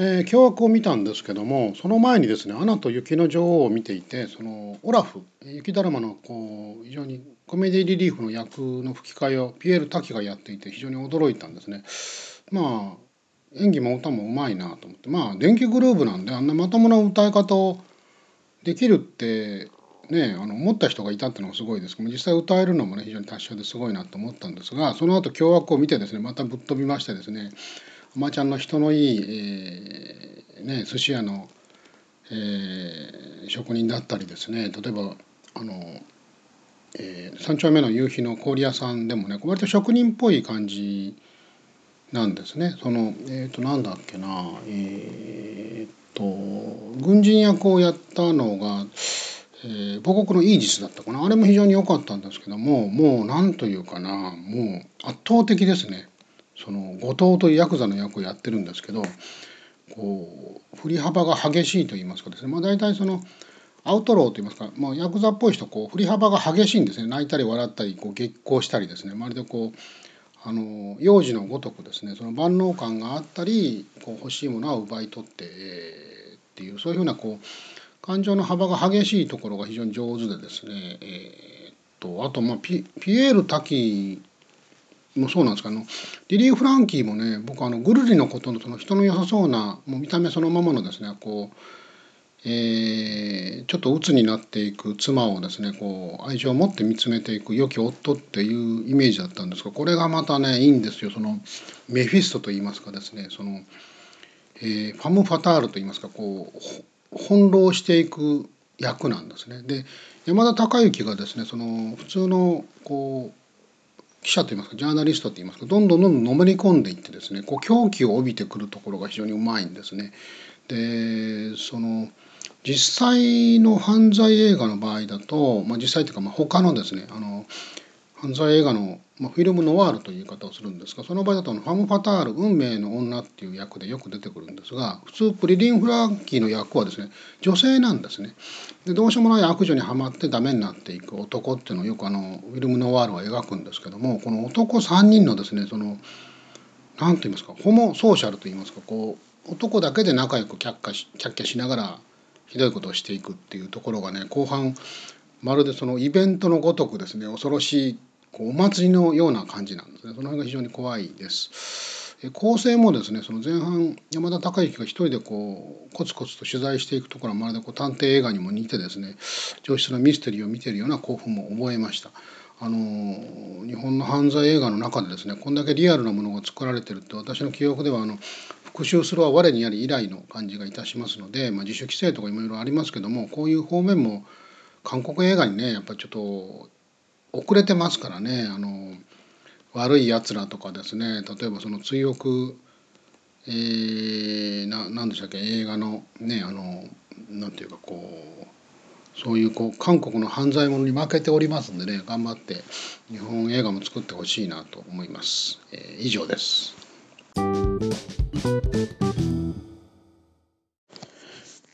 えー、凶悪を見たんですけどもその前にですね「アナと雪の女王」を見ていてそのオラフ雪だるまのこう非常にコメディリリーフの役の吹き替えをピエール滝がやっていて非常に驚いたんですね。まあ演技も歌もうまいなと思ってまあ電気グルーヴなんであんなまともな歌い方をできるってねあの思った人がいたっていうのがすごいですけど実際歌えるのもね非常に達者ですごいなと思ったんですがその後凶悪を見てですねまたぶっ飛びましてですねおばちゃんの人のいい、えー、ね、寿司屋の、えー、職人だったりですね例えばあの、えー、3丁目の夕日の氷屋さんでもね割と職人っぽい感じなんですね。そのえっ、ー、となんだっけなえっ、と軍人役をやったのが、えー、母国のイージスだったかなあれも非常に良かったんですけどももうなんというかなもう圧倒的ですね。その後藤というヤクザの役をやってるんですけどこう振り幅が激しいと言いますかですね、まあ、大体そのアウトローと言いますか、まあ、ヤクザっぽい人こう振り幅が激しいんですね。泣いたり笑ったりこう激高したりですね。まるでこうあの幼児のごとくですねその万能感があったりこう欲しいものは奪い取って、えー、っていうそういうふうなこう感情の幅が激しいところが非常に上手でですね、えー、とあとまあピピエール滝もそうなんですけどリリー・フランキーもね僕あのぐるりのことのその人の良さそうなもう見た目そのままのですねこう、えー、ちょっと鬱になっていく妻をですねこう愛情を持って見つめていく良き夫っていうイメージだったんですがこれがまたねいいんですよそのメフィストといいますかですねその、えー、ファム・ファタールといいますかこう翻弄していく役なんですね。で山田孝之がですねその普通のこう記者といいますかジャーナリストといいますかどんどんどんどんのめり込んでいってですねこう狂気を帯びてくるところが非常にうまいんですね。でその実際の犯罪映画の場合だと、まあ、実際というかまあ他のですねあの犯罪映画の、まあ、フィルムノワールという言い方をするんですがその場合だとファム・ファタール運命の女っていう役でよく出てくるんですが普通プリリン・フランキーの役はですね女性なんですね。でどうしようもない悪女にはまってダメになっていく男っていうのをよくあのフィルムノワールは描くんですけどもこの男3人のですねその何と言いますかホモソーシャルと言いますかこう男だけで仲良くキャッキャしキャッキャしながらひどいことをしていくっていうところがね後半まるでそのイベントのごとくですね恐ろしいこうお祭りのような感じなんですねその辺が非常に怖いです。構成もですねその前半山田孝之が一人でこうコツコツと取材していくところはまるでこう探偵映画にも似てですね上質なミステリーを見てるような興奮も覚えました。あの日本の犯罪映画の中でですねこんだけリアルなものが作られてるって私の記憶ではあの復讐するは我にあり以来の感じがいたしますので、まあ、自主規制とかいろいろありますけどもこういう方面も韓国映画にねやっぱりちょっと遅れてますからねあの悪いやつらとかですね例えばその追憶えー、な何でしたっけ？映画のねあのなんていうかこうそういうこう韓国の犯罪者に負けておりますんでね頑張って日本映画も作ってほしいなと思います。えー、以上です。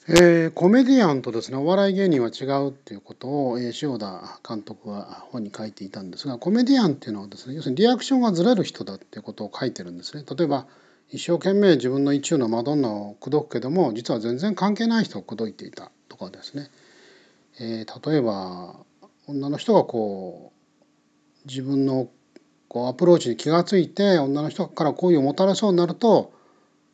えー、コメディアンとですねお笑い芸人は違うっていうことを、えー、塩田監督は本に書いていたんですがコメディアンっていうのはですね要するにリアクションがずれる人だっていうことを書いてるんですね。例えば一生懸命自分の意中のマドンナを口説くけども実は全然関係ない人を口説いていたとかですね、えー、例えば女の人がこう自分のこうアプローチに気が付いて女の人から好意をもたらそうになると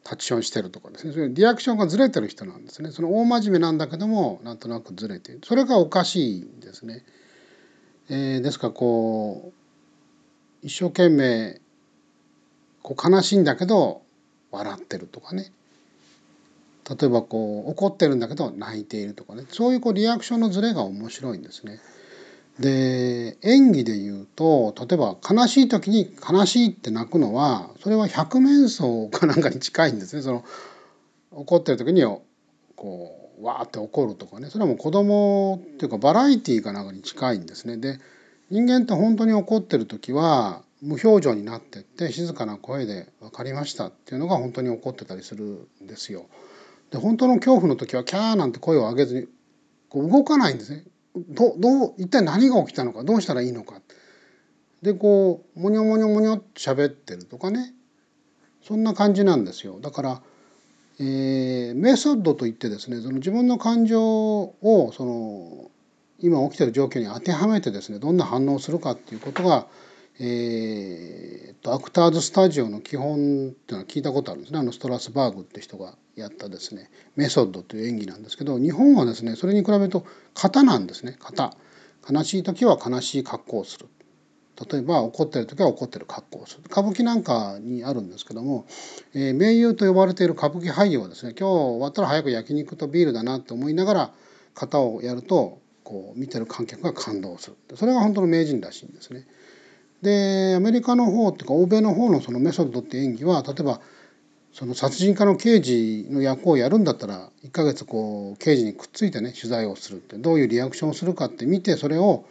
タッションしてるとかですね。そういうリアクションがずれてる人なんですね。その大真面目なんだけどもなんとなくずれてそれがおかしいんですね。えー、ですからこう一生懸命こう悲しいんだけど笑ってるとかね。例えばこう怒ってるんだけど泣いているとかね。そういうこうリアクションのズレが面白いんですね。で演技で言うと例えば悲しい時に悲しいって泣くのはそれは百面相かなんかに近いんですね。その怒ってる時にこうわーって怒るとかねそれはもう子供っていうかバラエティーかなんかに近いんですね。で人間って本当に怒ってる時は無表情になってって静かな声で「分かりました」っていうのが本当に怒ってたりするんですよ。で本当の恐怖の時はキャーなんて声を上げずにこう動かないんですね。どどう一体何が起きたのかどうしたらいいのか。でこうモニョモニョモニョって喋ってるとかね。そんな感じなんですよ。だから、えー、メソッドといってですねその自分の感情をその今起きてる状況に当てはめてですねどんな反応をするかっていうことが、えー、とアクターズスタジオの基本っていうのは聞いたことあるんですね。あのストラスバーグって人がやったですね。メソッドという演技なんですけど日本はですねそれに比べると型なんですね。型。悲しい時は悲しい格好をする。例えば怒ってる時は怒ってる格好をする。歌舞伎なんかにあるんですけども、えー、名優と呼ばれている歌舞伎俳優はですね今日終わったら早く焼肉とビールだなと思いながら型をやるとこう見てる観客が感動する。それが本当の名人らしいんですね。でアメリカの方っていうか欧米の方のそのメソッドって演技は例えばその殺人家の刑事の役をやるんだったら1ヶ月こう刑事にくっついてね取材をするってどういうリアクションをするかって見てそれを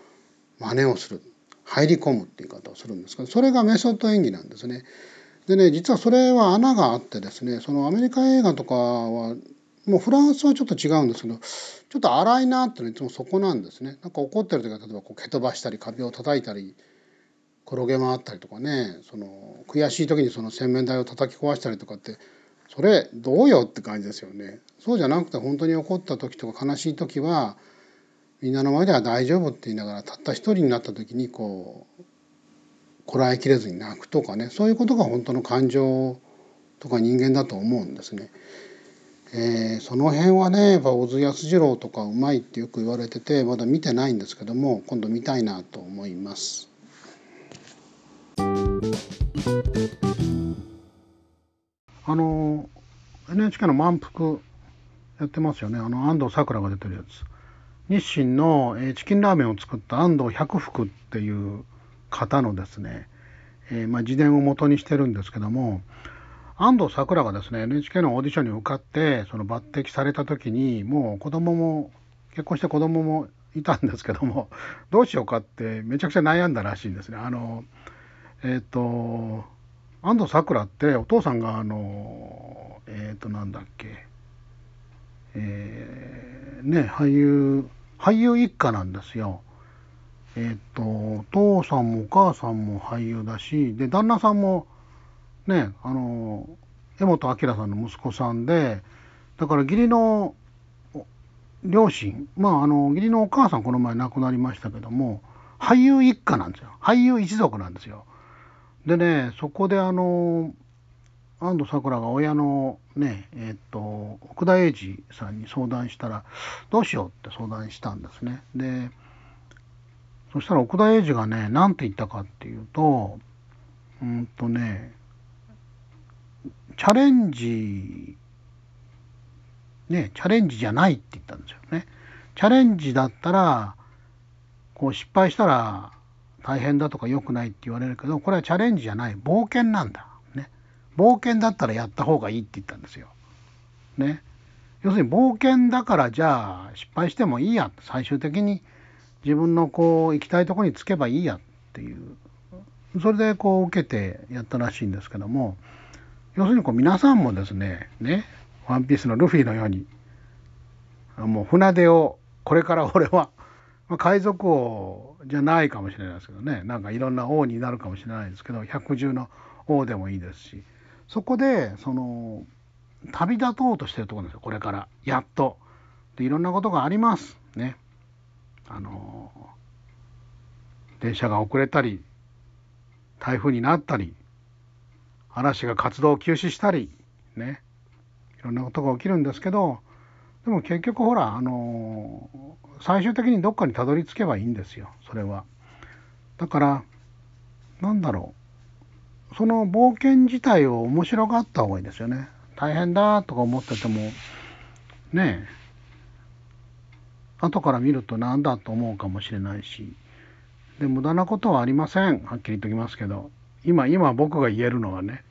真似をする入り込むっていう言い方をするんですけどそれがメソッド演技なんですね。でね実はそれは穴があってですねそのアメリカ映画とかはもうフランスはちょっと違うんですけどちょっと荒いなっていうのはいつもそこなんですね。なんか怒ってる時は例えばこう蹴飛ばしたり壁を叩いたり転げ回ったりとかねその悔しい時にその洗面台を叩き壊したりとかってそれどうよって感じですよね。そうじゃなくて本当に怒った時とか悲しい時はみんなの前では大丈夫って言いながらたった一人になった時にこうこらえきれずに泣くとかねそういうことが本当の感情とか人間だと思うんですね。えー、その辺はねやっぱ小津安二郎とかうまいってよく言われててまだ見てないんですけども今度見たいなと思います。あの NHK の満腹やってますよねあの安藤サクラが出てるやつ。日清のチキンラーメンを作った安藤百福っていう方のですね、えー、まあ、自伝を元にしてるんですけども安藤サクラがですね NHK のオーディションに受かってその抜擢された時にもう子供も結婚して子供もいたんですけどもどうしようかってめちゃくちゃ悩んだらしいんですね。あのえっ、ー、と安藤サクラってお父さんがあのえっ、ー、となんだっけえー、ね俳優俳優一家なんですよ。えっ、とお父さんもお母さんも俳優だしで旦那さんもねあの江本明さんの息子さんでだから義理の両親まああの義理のお母さんこの前亡くなりましたけども俳優一家なんですよ俳優一族なんですよ。でねそこであの安藤サクラが親のねえっ、と奥田英二さんに相談したらどうしようって相談したんですね。でそしたら奥田英二がね何て言ったかっていうとうんとねチャレンジねチャレンジじゃないって言ったんですよね。チャレンジだったらこう失敗したら大変だとか良くないって言われるけどこれはチャレンジじゃない。冒険なんだ。ね。冒険だったらやった方がいいって言ったんですよ。ね。要するに冒険だからじゃあ失敗してもいいや。最終的に自分のこう行きたいとこに着けばいいやっていう。それでこう受けてやったらしいんですけども。要するにこう皆さんもですねね。ワンピースのルフィのようにもう船出をこれから俺は、まあ、海賊王じゃないかもしれないですけどね。なんかいろんな王になるかもしれないですけど百獣の王でもいいですし。そこでその旅立とうとしてるところですよ。これから。やっと。でいろんなことがあります。ね。あの電車が遅れたり台風になったり嵐が活動を休止したりね。いろんなことが起きるんですけどでも結局ほらあの最終的にどっかにたどり着けばいいんですよ。それは。だからなんだろう。その冒険自体を面白がった方がいいですよね。大変だとか思ってても。ねえ。後から見ると何だと思うかもしれないし。で無駄なことはありません。はっきり言っときますけど。今今僕が言えるのはね。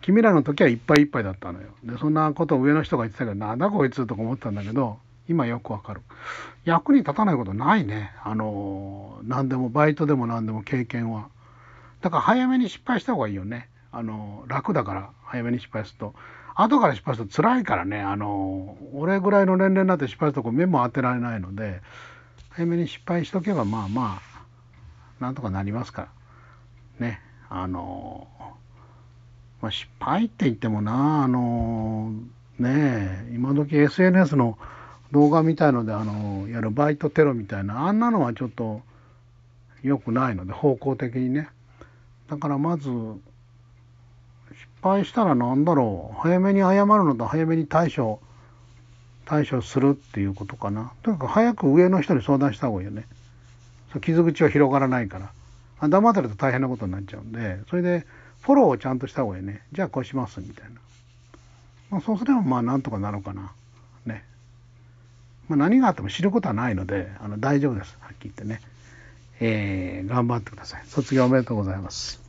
君らの時はいっぱいいっぱいだったのよ。でそんなことを上の人が言ってたけどなんだこいつとか思ったんだけど。今よくわかる役に立たないことないねあの何でもバイトでも何でも経験はだから早めに失敗した方がいいよね。あの、楽だから早めに失敗すると。後から失敗すると辛いからね、あの、俺ぐらいの年齢になって失敗するとこ目も当てられないので、早めに失敗しとけばまあまあ、なんとかなりますから。ね。あの、まあ、失敗って言ってもな、あの、ねえ今時 SNS の動画みたいのであのやるバイトテロみたいなあんなのはちょっと良くないので方向的にね。だからまず失敗したら何だろう。早めに謝るのと早めに対処対処するっていうことかな。とにかく早く上の人に相談した方がいいよね。傷口は広がらないから。黙ってると大変なことになっちゃうんでそれでフォローをちゃんとした方がいいね。じゃあこうしますみたいな、まあ、そうすればまあなんとかなるかな。ね。まあ、何があっても知ることはないのであの大丈夫です。はっきり言ってね、えー、頑張ってください。卒業おめでとうございます。